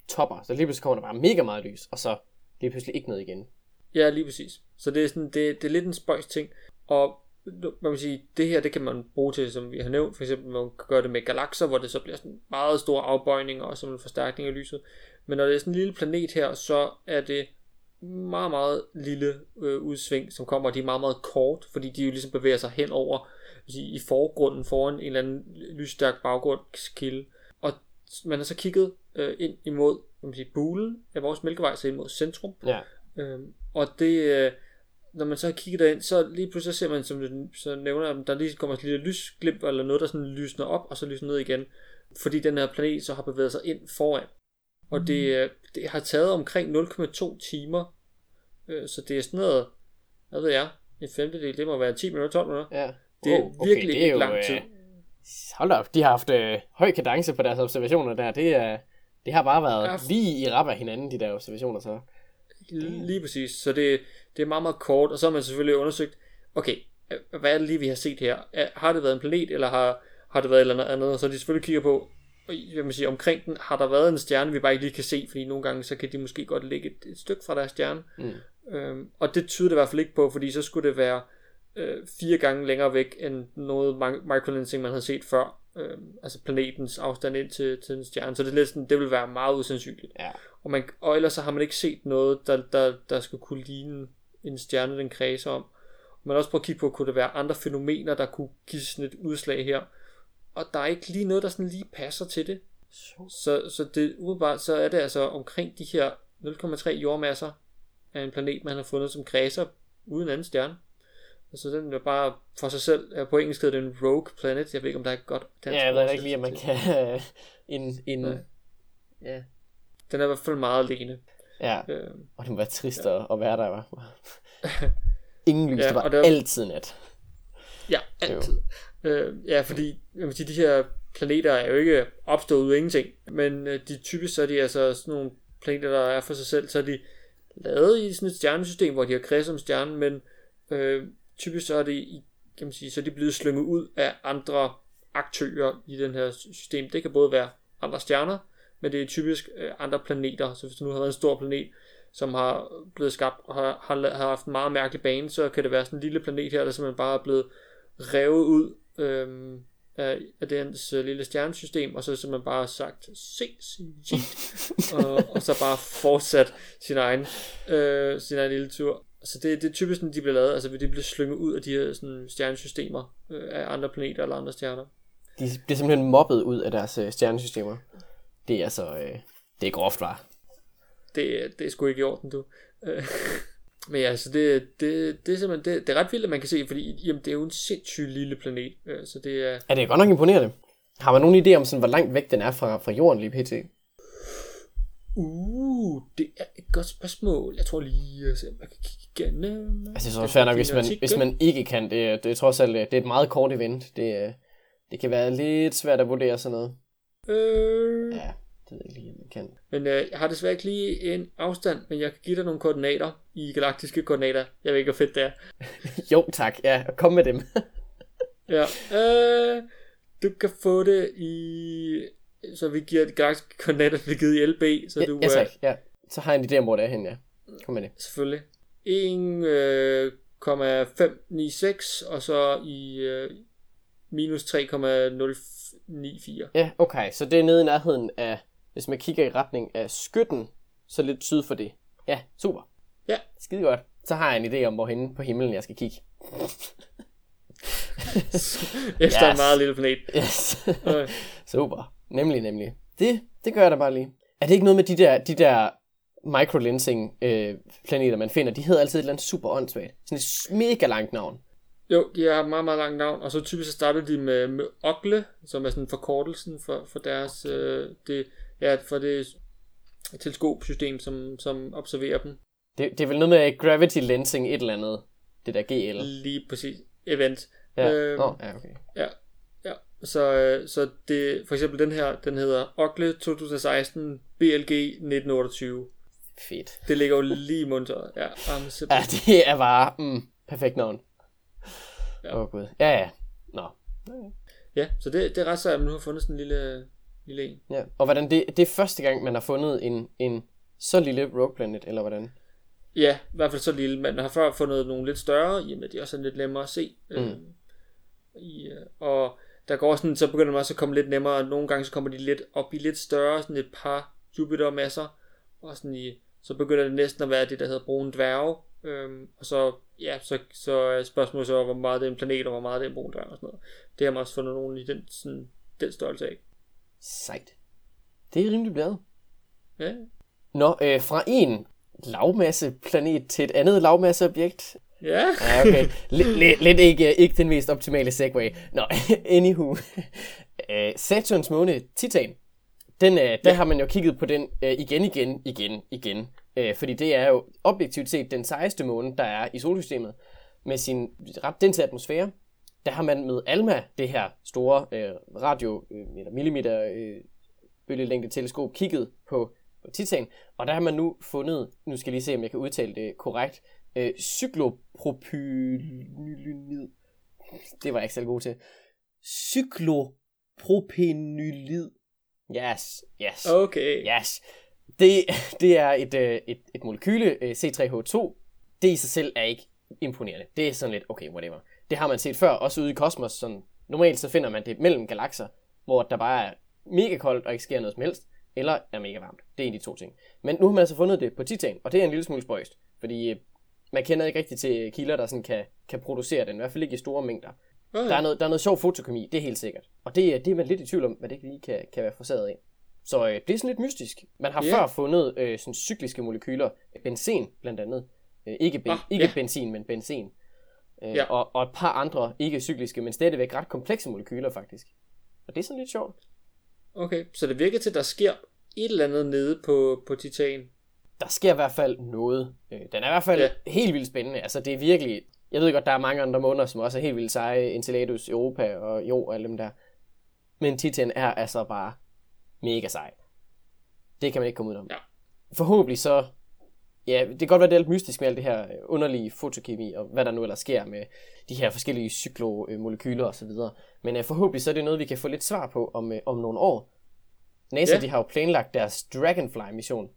Speaker 2: topper. Så lige pludselig kommer der bare mega meget lys, og så lige pludselig ikke noget igen.
Speaker 1: Ja, lige præcis. Så det er, sådan, det, det er lidt en spøjs ting. Og man kan sige, det her, det kan man bruge til, som vi har nævnt, for eksempel, man kan gøre det med galakser, hvor det så bliver sådan meget store afbøjninger, og sådan en forstærkning af lyset. Men når det er sådan en lille planet her, så er det meget, meget lille øh, udsving, som kommer, og de er meget, meget kort, fordi de jo ligesom bevæger sig hen over sige, i forgrunden foran en eller anden lysstærk baggrundskilde. Man har så kigget øh, ind imod man sige, bulen af vores mælkevej, så ind mod centrum.
Speaker 2: Ja.
Speaker 1: Øhm, og det, øh, når man så har kigget derind, så lige pludselig så ser man, som du så nævner, at der lige kommer et lille lysglimt, eller noget, der sådan lysner op, og så lysner ned igen. Fordi den her planet så har bevæget sig ind foran. Og det, øh, det har taget omkring 0,2 timer. Øh, så det er sådan noget, hvad ved jeg, en femtedel, det må være 10 minutter, 12 minutter.
Speaker 2: Ja.
Speaker 1: Det er
Speaker 2: Oh,
Speaker 1: virkelig
Speaker 2: det er
Speaker 1: ikke
Speaker 2: jo,
Speaker 1: lang tid.
Speaker 2: øh, Hold op, de har haft øh, høj kadence på deres observationer der. Det, er, det har bare været
Speaker 1: Ja.
Speaker 2: lige i rap af hinanden, de der observationer så.
Speaker 1: Lige præcis. Så det, det er meget, meget kort, og så har man selvfølgelig undersøgt, okay, øh, hvad er det lige, vi har set her? Er- Har det været en planet, eller har, har det været et eller andet andet? Og så de selvfølgelig kigger på, jeg vil sige, omkring den, har der været en stjerne, vi bare ikke lige kan se, fordi nogle gange, så kan de måske godt ligge et, et stykke fra deres stjerne.
Speaker 2: Mm.
Speaker 1: Øhm, og det tyder det i hvert fald ikke på, fordi så skulle det være øh, fire gange længere væk, end noget mi- microlensing, man havde set før. Øhm, altså planetens afstand ind til, til en stjerne. Så det, er sådan, det vil være meget usandsynligt.
Speaker 2: Ja.
Speaker 1: Og, man, og ellers så har man ikke set noget, der, der, der skulle kunne ligne en stjerne, den kredser om. Man også prøvet at kigge på, kunne der være andre fænomener, der kunne give sådan et udslag her. Og der er ikke lige noget, der sådan lige passer til det. Så, så det umiddelbart, så er det altså omkring de her 0,3 jordmasser af en planet, man har fundet, som kredser uden anden stjerne. Altså den er bare for sig selv, på engelsk hedder det en rogue planet. Jeg ved ikke, om der er godt dansk
Speaker 2: Ja, jeg ved ikke lige, at man
Speaker 1: det.
Speaker 2: kan øh, en, en,
Speaker 1: Nej.
Speaker 2: ja,
Speaker 1: Den er i hvert fald meget alene.
Speaker 2: ja,
Speaker 1: Øh,
Speaker 2: og det må være trist ja. at være der, var. Ingen lys,
Speaker 1: Ja,
Speaker 2: ja, der var
Speaker 1: der-
Speaker 2: altid nat.
Speaker 1: Ja, altid. Øh, ja, fordi jeg vil sige, de her planeter er jo ikke opstået ud af ingenting, men øh, de typisk så er de altså sådan nogle planeter, der er for sig selv, så er de lavet i sådan et stjernesystem, hvor de har kredset om stjernen, men øh, typisk så er det kan man sige, så er de blevet slynget ud af andre aktører i den her system. Det kan både være andre stjerner, men det er typisk øh, andre planeter. Så hvis der nu har været en stor planet, som har blevet skabt og har, har, har haft en meget mærkelig bane, så kan det være sådan en lille planet her, der simpelthen bare er blevet revet ud øhm, af, af dens øh, lille stjernesystem, og så simpelthen bare sagt, se, se, og, og så bare fortsat sin egen, øh, sin egen lille tur. Så det, det er typisk sådan, de bliver lavet, altså de bliver slynget ud af de her sådan, stjernesystemer øh, af andre planeter eller andre stjerner.
Speaker 2: De bliver simpelthen mobbet ud af deres øh, stjernesystemer. Det er altså, øh, det er groft, var.
Speaker 1: Det, det er sgu ikke i orden, du. Øh, Men ja, så det, det, det er simpelthen, det, det er ret vildt, at man kan se, fordi jamen, det er jo en sindssygt lille planet, øh, så det er,
Speaker 2: Ja, det er godt nok imponerende. Har man nogen idé om, sådan, hvor langt væk den er fra, fra jorden lige pt?
Speaker 1: Uh, det er et godt spørgsmål. Jeg tror lige, at jeg kan kigge igen. øh,
Speaker 2: Altså, det er så fair nok, hvis man,
Speaker 1: artikel.
Speaker 2: hvis man ikke kan. Det, det er trods alt øh, det er et meget kort event. Det, øh, det kan være lidt svært at vurdere sådan noget.
Speaker 1: Øh,
Speaker 2: Ja, det ved jeg ikke lige, man kan.
Speaker 1: Men øh, jeg har desværre ikke lige en afstand, men jeg kan give dig nogle koordinater i galaktiske koordinater. Jeg ved ikke, hvor fedt det er.
Speaker 2: Jo, tak. Ja, kom med dem.
Speaker 1: Ja. Øh, du kan få det i... Så vi giver galaktiske koordinater, vi givet i LB, så
Speaker 2: Ja,
Speaker 1: du
Speaker 2: ja, tak. Ja. Så har jeg en idé om, hvor det er henne, ja. Kom med det.
Speaker 1: selvfølgelig 1,596, og så i øh, minus 3,094.
Speaker 2: Ja, okay. Så det er nede i nærheden af, hvis man kigger i retning af skytten, så lidt syd for det. Ja, super.
Speaker 1: Ja.
Speaker 2: Skide godt. Så har jeg en idé om, hvorhen på himlen jeg skal kigge.
Speaker 1: Efter yes. en meget lille planet.
Speaker 2: Yes.
Speaker 1: Okay.
Speaker 2: super. Nemlig, nemlig. Det, det gør jeg da bare lige. Er det ikke noget med de der, de der microlensing øh, planeter, man finder? De hedder altid et eller andet super åndssvagt. Sådan et mega langt navn.
Speaker 1: Jo, de har meget, meget langt navn, og så typisk så starter de med, med Ogle, som er sådan forkortelsen for, for deres, øh, det, ja, for det teleskopsystem, som, som observerer dem.
Speaker 2: Det, det er vel noget med gravity lensing et eller andet. Det der GL.
Speaker 1: Lige præcis. Event.
Speaker 2: Ja.
Speaker 1: Øhm,
Speaker 2: Nå, ja, okay.
Speaker 1: Ja. Så, øh, så det, for eksempel den her, den hedder Ogle 2016 BLG 1928.
Speaker 2: Fedt.
Speaker 1: Det ligger jo lige i munteret. Ja, ah, men
Speaker 2: Ja, det er bare mm, perfekt navn.
Speaker 1: Ja.
Speaker 2: Åh oh, gud. Ja, ja. Nå.
Speaker 1: Ja, så det, det er ret sejt, at man nu har fundet sådan en lille, lille en.
Speaker 2: Ja. Og hvordan det, det er første gang, man har fundet en, en så lille rogue planet, eller hvordan?
Speaker 1: Ja, i hvert fald så lille. Man har før fundet nogle lidt større, i og med at de også er lidt nemmere at se. Mm. Øh, i, øh, og der går sådan, så begynder man også at komme lidt nemmere, og nogle gange så kommer de lidt op i lidt større, sådan et par Jupiter-masser, og sådan i, så begynder det næsten at være det, der hedder brune dværge, øhm, og så, ja, så, så er spørgsmålet så, hvor meget det er en planet, og hvor meget det er en brun dværg, og sådan noget. Det har man også fundet nogen i den, sådan, den størrelse af.
Speaker 2: Sejt. Det er rimelig bladet.
Speaker 1: Ja,
Speaker 2: Nå, øh, fra en lavmasseplanet til et andet lavmasseobjekt.
Speaker 1: Ja.
Speaker 2: Ja, okay. Lidt, lidt, ikke, ikke den mest optimale segway. Nå, anywho. Øh, Saturns måne, Titan, den, øh, der
Speaker 1: Ja.
Speaker 2: har man jo kigget på den øh, igen, igen, igen, igen. Øh, fordi det er jo objektivt set den sejeste måne, der er i solsystemet. Med sin ret dense atmosfære. Der har man med ALMA, det her store øh, radio, øh, eller millimeter øh, bølgelængde teleskop, kigget på, på Titan. Og der har man nu fundet, nu skal jeg lige se, om jeg kan udtale det korrekt, øh, cyklopropylinid. Det var jeg ikke så god til. Cyklopropinylid. Yes, yes,
Speaker 1: Okay.
Speaker 2: yes. Det, det er et, øh, et, et molekyle, øh, C3H2. Det i sig selv er ikke imponerende. Det er sådan lidt, okay, whatever. Det har man set før, også ude i kosmos. Sådan, normalt så finder man det mellem galakser, hvor der bare er mega koldt og ikke sker noget som helst, eller er mega varmt. Det er en af de to ting. Men nu har man altså fundet det på Titan, og det er en lille smule spøjst, fordi øh, man kender ikke rigtig til kilder, der sådan kan, kan producere den, i hvert fald ikke i store mængder.
Speaker 1: Okay.
Speaker 2: Der er noget, der er noget sjov fotokemi, det er helt sikkert. Og det, er- det er man lidt i tvivl om, hvad det lige kan, kan være forseret af. Så øh, det er sådan lidt mystisk. Man har
Speaker 1: Ja.
Speaker 2: yeah. før fundet øh, sådan cykliske molekyler, benzen blandt andet. Øh, ikke ben,
Speaker 1: Ah,
Speaker 2: ikke
Speaker 1: ja.
Speaker 2: benzin, men benzen. Øh,
Speaker 1: Ja.
Speaker 2: og, og et par andre ikke cykliske, men stadigvæk ret komplekse molekyler faktisk. Og det er sådan lidt sjovt.
Speaker 1: Okay, så det virker til, at der sker et eller andet nede på, på Titan.
Speaker 2: Der sker i hvert fald noget. Øh, Den er i hvert fald
Speaker 1: Ja.
Speaker 2: helt vildt spændende. Altså, det er virkelig... Jeg ved godt, der er mange andre måneder, som også er helt vildt seje. Enceladus, Europa og Jo og alle dem der. Men Titan er altså bare mega sej. Det kan man ikke komme ud om.
Speaker 1: Ja.
Speaker 2: Forhåbentlig så... Ja, det kan godt være, det er lidt mystisk med alt det her øh, underlige fotokemi, og hvad der nu ellers sker med de her forskellige cyklomolekyler og så videre. Men uh, forhåbentlig så er det noget, vi kan få lidt svar på om, uh, om nogle år. NASA,
Speaker 1: ja.
Speaker 2: de har jo planlagt deres Dragonfly-mission.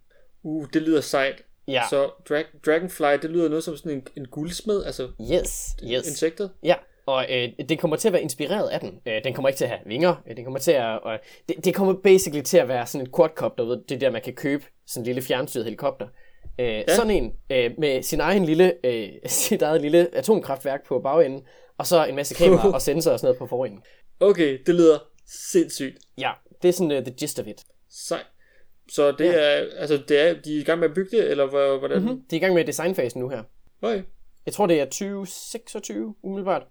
Speaker 1: Uh, det lyder sejt.
Speaker 2: Ja.
Speaker 1: Så drag- Dragonfly, det lyder noget som sådan en, en guldsmed, altså
Speaker 2: Yes, yes.
Speaker 1: insektet.
Speaker 2: Ja, og øh, det kommer til at være inspireret af den. Øh, den kommer ikke til at have vinger. Øh, den kommer til at... Øh, det, det kommer basically til at være sådan et quadcopter, ved, det der, man kan købe. Sådan en lille fjernstyret helikopter. Øh, ja. Sådan en øh, med sin egen lille, øh, sit eget lille atomkraftværk på bagenden, og så en masse kameraer og sensorer og sådan noget på forenden.
Speaker 1: Okay, det lyder sindssygt
Speaker 2: Ja, det er sådan uh, the gist of it.
Speaker 1: sejt. Så det
Speaker 2: Ja.
Speaker 1: er, altså det er, de er i gang med at bygge det, eller hvor- hvordan? Mm-hmm.
Speaker 2: De er i gang med designfasen nu her.
Speaker 1: Okay.
Speaker 2: Jeg tror, det er 2026 umiddelbart.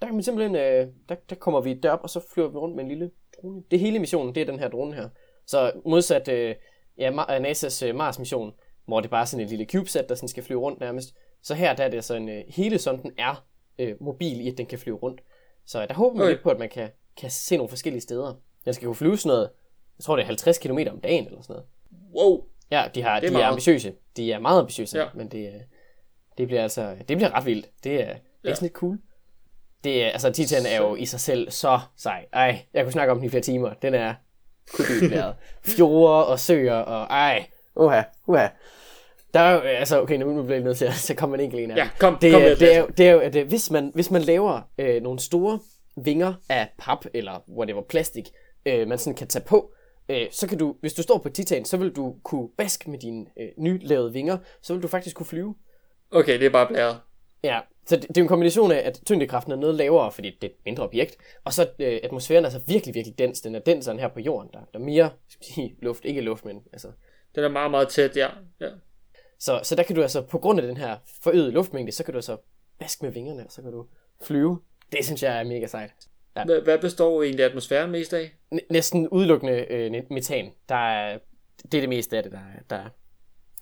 Speaker 2: Der kan man simpelthen, øh, der, der kommer vi derop, og så flyver vi rundt med en lille drone. Det hele missionen, det er den her drone her. Så modsat øh, ja, øh, NASA's øh, Mars-mission, hvor det bare er sådan en lille CubeSat, der sådan skal flyve rundt nærmest. Så her der er det sådan, øh, hele sonden er øh, mobil i, at den kan flyve rundt. Så der håber man
Speaker 1: Okay.
Speaker 2: lidt på, at man kan, kan se nogle forskellige steder. Den skal kunne flyve sådan noget, jeg tror det er 50 km om dagen eller sådan noget.
Speaker 1: Wow.
Speaker 2: Ja, de, har,
Speaker 1: Det er
Speaker 2: de er
Speaker 1: meget.
Speaker 2: ambitiøse. De er meget ambitiøse,
Speaker 1: Ja.
Speaker 2: men det, øh, det bliver altså, det bliver ret vildt. Det er, det er
Speaker 1: Ja.
Speaker 2: sådan lidt cool. det er, altså Titan er jo i sig selv så sej. Ej, jeg kunne snakke om den i flere timer. Den er kubiklæret. Fjorde og søer og ej, uha, uha. Der er jo, altså, okay, nu, bliver jeg nødt til at så kommer en enkelt en af
Speaker 1: Ja, kom,
Speaker 2: det,
Speaker 1: kom
Speaker 2: er,
Speaker 1: med
Speaker 2: det, er, jo- det er jo, at øh, hvis man, hvis man laver øh, nogle store vinger af pap eller whatever, plastik, øh, man sådan kan tage på, øh, så kan du, hvis du står på titan, så vil du kunne baske med dine øh, nylavede vinger, så vil du faktisk kunne flyve.
Speaker 1: Okay, det er bare blæret.
Speaker 2: Ja, så det, det er en kombination af, at tyngdekraften er noget lavere, fordi det er et mindre objekt, og så øh, atmosfæren er så virkelig, virkelig dens. Den er denseren her på jorden. Der, der er mere skal sige, luft, ikke luft, men altså...
Speaker 1: Den er meget, meget tæt, ja. ja.
Speaker 2: Så, så der kan du altså, på grund af den her forøgede luftmængde, så kan du altså baske med vingerne, og så kan du flyve. Det synes jeg er mega sejt. Ja.
Speaker 1: Hvad, hvad består egentlig atmosfæren mest af?
Speaker 2: N- næsten udelukkende øh, metan. Der er, det er det meste af det, der er. Der er.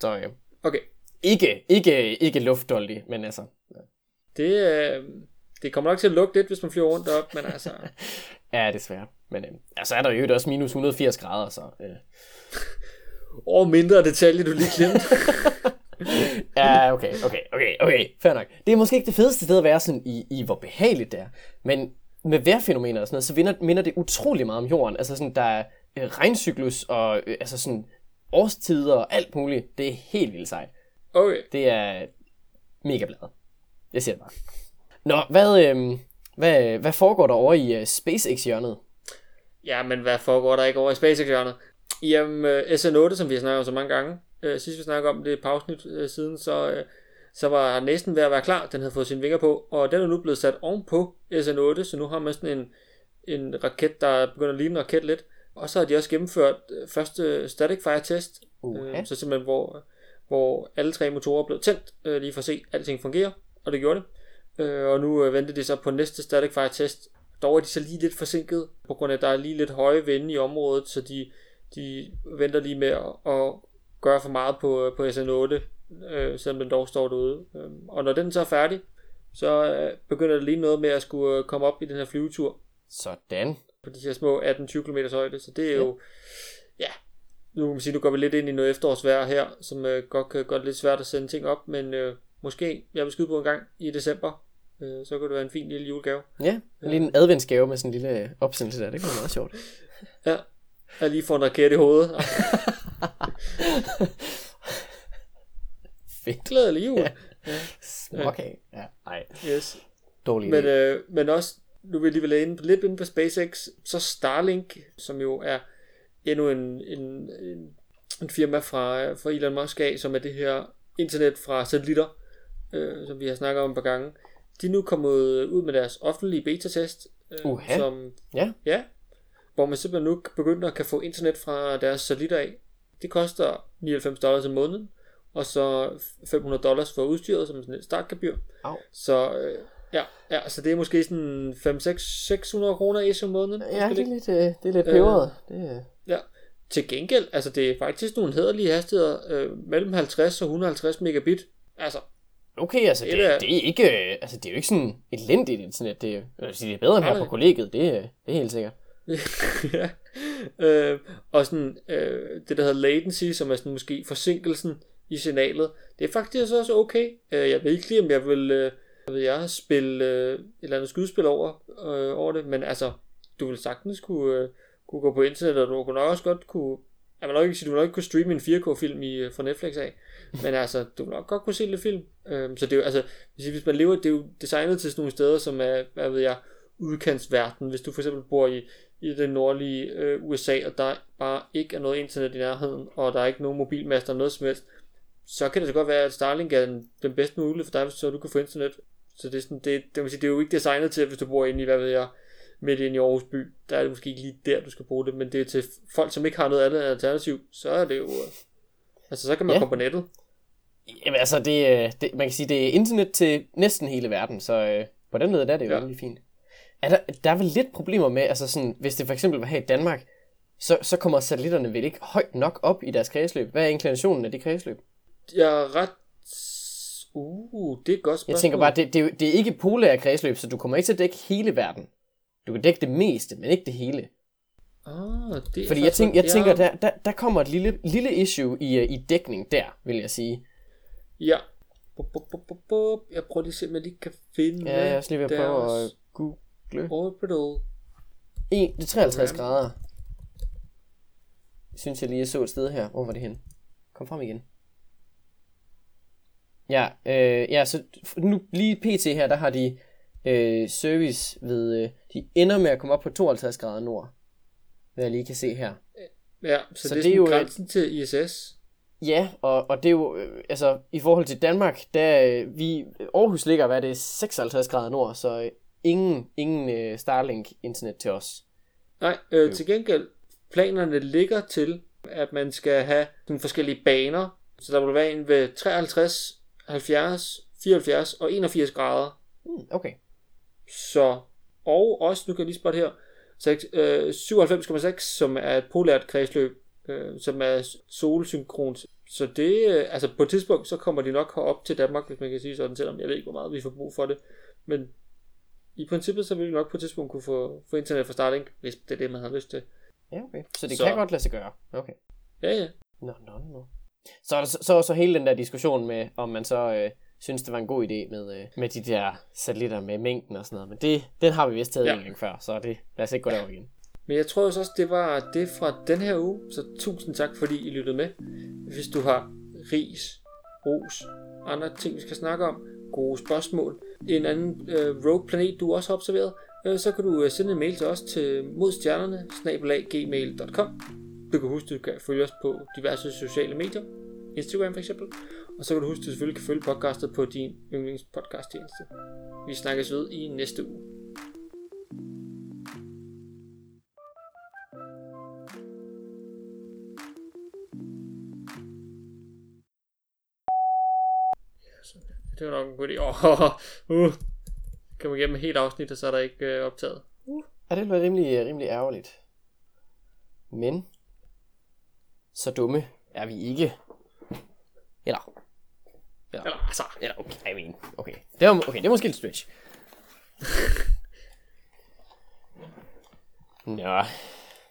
Speaker 2: Så øh,
Speaker 1: Okay,
Speaker 2: ikke, ikke, ikke luftdoldig, men altså... Ja.
Speaker 1: det, øh, det kommer nok til at lugte lidt, hvis man flyver rundt op, men altså...
Speaker 2: Ja, desværre. Men øh, altså er der jo også minus 180 grader, så... Øh.
Speaker 1: Åh, mindre detalje, du lige glemte.
Speaker 2: Ja, okay, okay, okay, okay, fair nok. Det er måske ikke det fedeste sted at være sådan i, i hvor behageligt det er, men med vejrfænomener og sådan noget, så minder, minder det utrolig meget om jorden. Altså sådan, der er øh, regncyklus og øh, altså sådan årstider og alt muligt. Det er helt vildt sejt.
Speaker 1: Okay,
Speaker 2: Det er mega bladet. Jeg siger det bare. Nå, hvad, øh, hvad, hvad foregår der over i øh, SpaceX-hjørnet?
Speaker 1: ja, men hvad foregår der ikke over i SpaceX-hjørnet? Jamen, øh, SN8, som vi har snakket om så mange gange, øh, sidst vi snakkede om det et par afsnit øh, siden, så, øh, så var næsten ved at være klar. Den havde fået sine vinger på, og den er nu blevet sat ovenpå SN8, så nu har man sådan en, en raket, der begynder at ligne en raket lidt. Og så har de også gennemført øh, første static fire test,
Speaker 2: Uha.
Speaker 1: øh, så simpelthen hvor, hvor alle tre motorer blev tændt, øh, lige for at se, at alting fungerer, og det gjorde det. Øh, og nu øh, venter de så på næste static fire test. Dog er de så lige lidt forsinket, på grund af, at der er lige lidt høje vinde i området, så de, de venter lige med at, at gøre for meget på, på SN8, øh, selvom den dog står derude. Øh, og når den så er færdig, så øh, begynder det lige noget med at skulle øh, komme op i den her flyvetur
Speaker 2: Sådan.
Speaker 1: på de her små 18-20 km højde, så det er jo, ja, nu kan man sige, nu går vi lidt ind i noget efterårsvejr her, som øh, godt kan gøre det lidt svært at sende ting op, men øh, måske, jeg vil skyde på en gang i december, øh, så kan det være en fin lille julegave.
Speaker 2: Ja, en lille adventsgave med sådan en lille øh, opsendelse der. Det kunne være meget sjovt.
Speaker 1: Ja, jeg lige får en raket i hovedet.
Speaker 2: Fedt.
Speaker 1: Glædelig jul.
Speaker 2: Okay. Ja, nej.
Speaker 1: Yes.
Speaker 2: Dårlig
Speaker 1: Men, øh, men også, nu vil jeg lige inde, lidt inde på SpaceX, så Starlink, som jo er endnu en, en, en, en firma fra, fra Elon Musk af, som er det her internet fra satellitter, øh, som vi har snakket om et par gange. De er nu kommet ud med deres offentlige beta-test, øh,
Speaker 2: Uha.
Speaker 1: som,
Speaker 2: Ja.
Speaker 1: ja, hvor man simpelthen nu begynder at kan få internet fra deres satellitter af. Det koster 99 dollars om måneden, og så 500 dollars for udstyret som sådan et startgebyr.
Speaker 2: Au.
Speaker 1: Så øh, ja, ja, så det er måske sådan 5-600 kroner ish om måneden.
Speaker 2: Ja, det er
Speaker 1: lidt.
Speaker 2: øh, det er lidt peberet. Det er...
Speaker 1: ja. Til gengæld, altså det er faktisk nogle hederlige hastigheder, øh, mellem 50 og 150 megabit. Altså,
Speaker 2: Okay, altså det,
Speaker 1: Det er-
Speaker 2: det, er ikke, øh, altså det er jo ikke sådan elendigt internet. Det er, sige, det er bedre end her på kollegiet, det, er- det er helt sikkert.
Speaker 1: ja. Øh, og sådan, øh, det der hedder latency, som er sådan måske forsinkelsen i signalet, det er faktisk også okay. Øh, jeg ved ikke lige, om jeg vil, øh, hvad ved jeg, spille øh, et eller andet skydespil over, øh, over det, men altså, du vil sagtens kunne, øh, kunne gå på internet, og du kunne nok også godt kunne, jeg vil nok ikke sige, du vil nok ikke kunne streame en 4K-film i, fra Netflix af, men altså, du vil nok godt kunne se lidt film. Øh, så det er jo, altså, hvis hvis man lever, det er jo designet til sådan nogle steder, som er, hvad ved jeg, udkantsverden. Hvis du for eksempel bor i, i det nordlige øh, USA, og der bare ikke er noget internet i nærheden, og der er ikke nogen mobilmaster eller noget som helst, så kan det så godt være, at Starlink er den, den bedste mulighed for dig, hvis så du kan få internet. Så det er, sådan, det, det, sige, det er jo ikke designet til, hvis du bor inde i, hvad ved jeg, midt inde i Aarhus by, der er det måske ikke lige der, du skal bruge det, men det er til folk, som ikke har noget andet alternativ, så er det jo, øh, altså så kan man
Speaker 2: Ja.
Speaker 1: komme på nettet.
Speaker 2: Jamen altså, det, øh, det, man kan sige, det er internet til næsten hele verden, så øh, på den måde der er det jo
Speaker 1: Ja.
Speaker 2: ja. fint. Er der, der er vel lidt problemer med, altså sådan, hvis det for eksempel var her i Danmark, så, så kommer satellitterne vel ikke højt nok op i deres kredsløb. Hvad er inklinationen af det kredsløb?
Speaker 1: Jeg er ret... Uh, det er et godt spørgsmål.
Speaker 2: Jeg tænker bare, det, det, er det er ikke polære kredsløb, så du kommer ikke til at dække hele verden. Du kan dække det meste, men ikke det hele.
Speaker 1: Ah, det er
Speaker 2: Fordi jeg,
Speaker 1: faktisk-
Speaker 2: tænk, jeg
Speaker 1: ja.
Speaker 2: tænker, der, der, der kommer et lille, lille issue i, øh, i dækning der, vil jeg sige.
Speaker 1: Ja. Jeg prøver lige at se, om jeg lige kan finde
Speaker 2: Ja, jeg er også lige ved at prøve at google.
Speaker 1: Orbital.
Speaker 2: En, det er 53
Speaker 1: Program.
Speaker 2: grader. Synes jeg lige, jeg så et sted her. Hvor var det hen? Kom frem igen. Ja, øh, ja, så nu lige pt her, der har de øh, service ved, øh, de ender med at komme op på 52 grader nord. Hvad jeg lige kan se her.
Speaker 1: Ja, så,
Speaker 2: Så
Speaker 1: det er,
Speaker 2: det er jo, øh,
Speaker 1: grænsen til ISS.
Speaker 2: Ja, og, og det er jo, øh, altså i forhold til Danmark, der øh, vi, Aarhus ligger, hvad er det, 56 grader nord, så øh, ingen, ingen øh, Starlink internet til os.
Speaker 1: Nej, øh, til gengæld, planerne ligger til, at man skal have nogle forskellige baner. Så der vil være en ved 53, 70, 74 og 81 grader.
Speaker 2: Hmm, okay.
Speaker 1: Så, og også, nu kan jeg lige spotte her, seks- øh, 97,6, som er et polært kredsløb, øh, som er solsynkront. Så det, øh, altså på et tidspunkt, så kommer de nok herop til Danmark, hvis man kan sige sådan, selvom jeg ved ikke, hvor meget vi får brug for det. Men i princippet, så vil vi nok på et tidspunkt kunne få, få internet fra Starlink, hvis det er det, man har lyst til.
Speaker 2: Ja, okay. Så det
Speaker 1: Så-
Speaker 2: kan godt lade sig gøre. Okay.
Speaker 1: Ja, ja.
Speaker 2: Nå, nå, nå. Så er der så, så, så hele den der diskussion med, om man så øh, synes, det var en god idé med, øh, med de der satellitter med mængden og sådan noget. Men det, den har vi vist taget
Speaker 1: Ja.
Speaker 2: en gang før, så det, lad os ikke gå derover igen.
Speaker 1: Men jeg tror også, det var det fra den her uge. Så tusind tak, fordi I lyttede med. Hvis du har ris, ros, andre ting, vi skal snakke om, gode spørgsmål, en anden øh, rogue planet, du også har observeret, øh, så kan du øh, sende en mail til os til modstjernerne, gmail.com. Du kan huske, at du kan følge os på diverse sociale medier, Instagram for eksempel. Og så kan du huske, at du selvfølgelig kan følge podcastet på din yndlingspodcast-tjeneste. Vi snakkes ved i næste uge. Det var nok en god idé. Oh, uh. Kan man igennem et helt afsnit, og så er der ikke øh, optaget. Uh.
Speaker 2: Ja, det bliver rimelig, øh, rimelig ærgerligt. Men, så dumme er vi ikke. Eller,
Speaker 1: Eller, altså,
Speaker 2: eller okay, I mean, okay. Det er, okay, det er måske lidt stretch. Nå,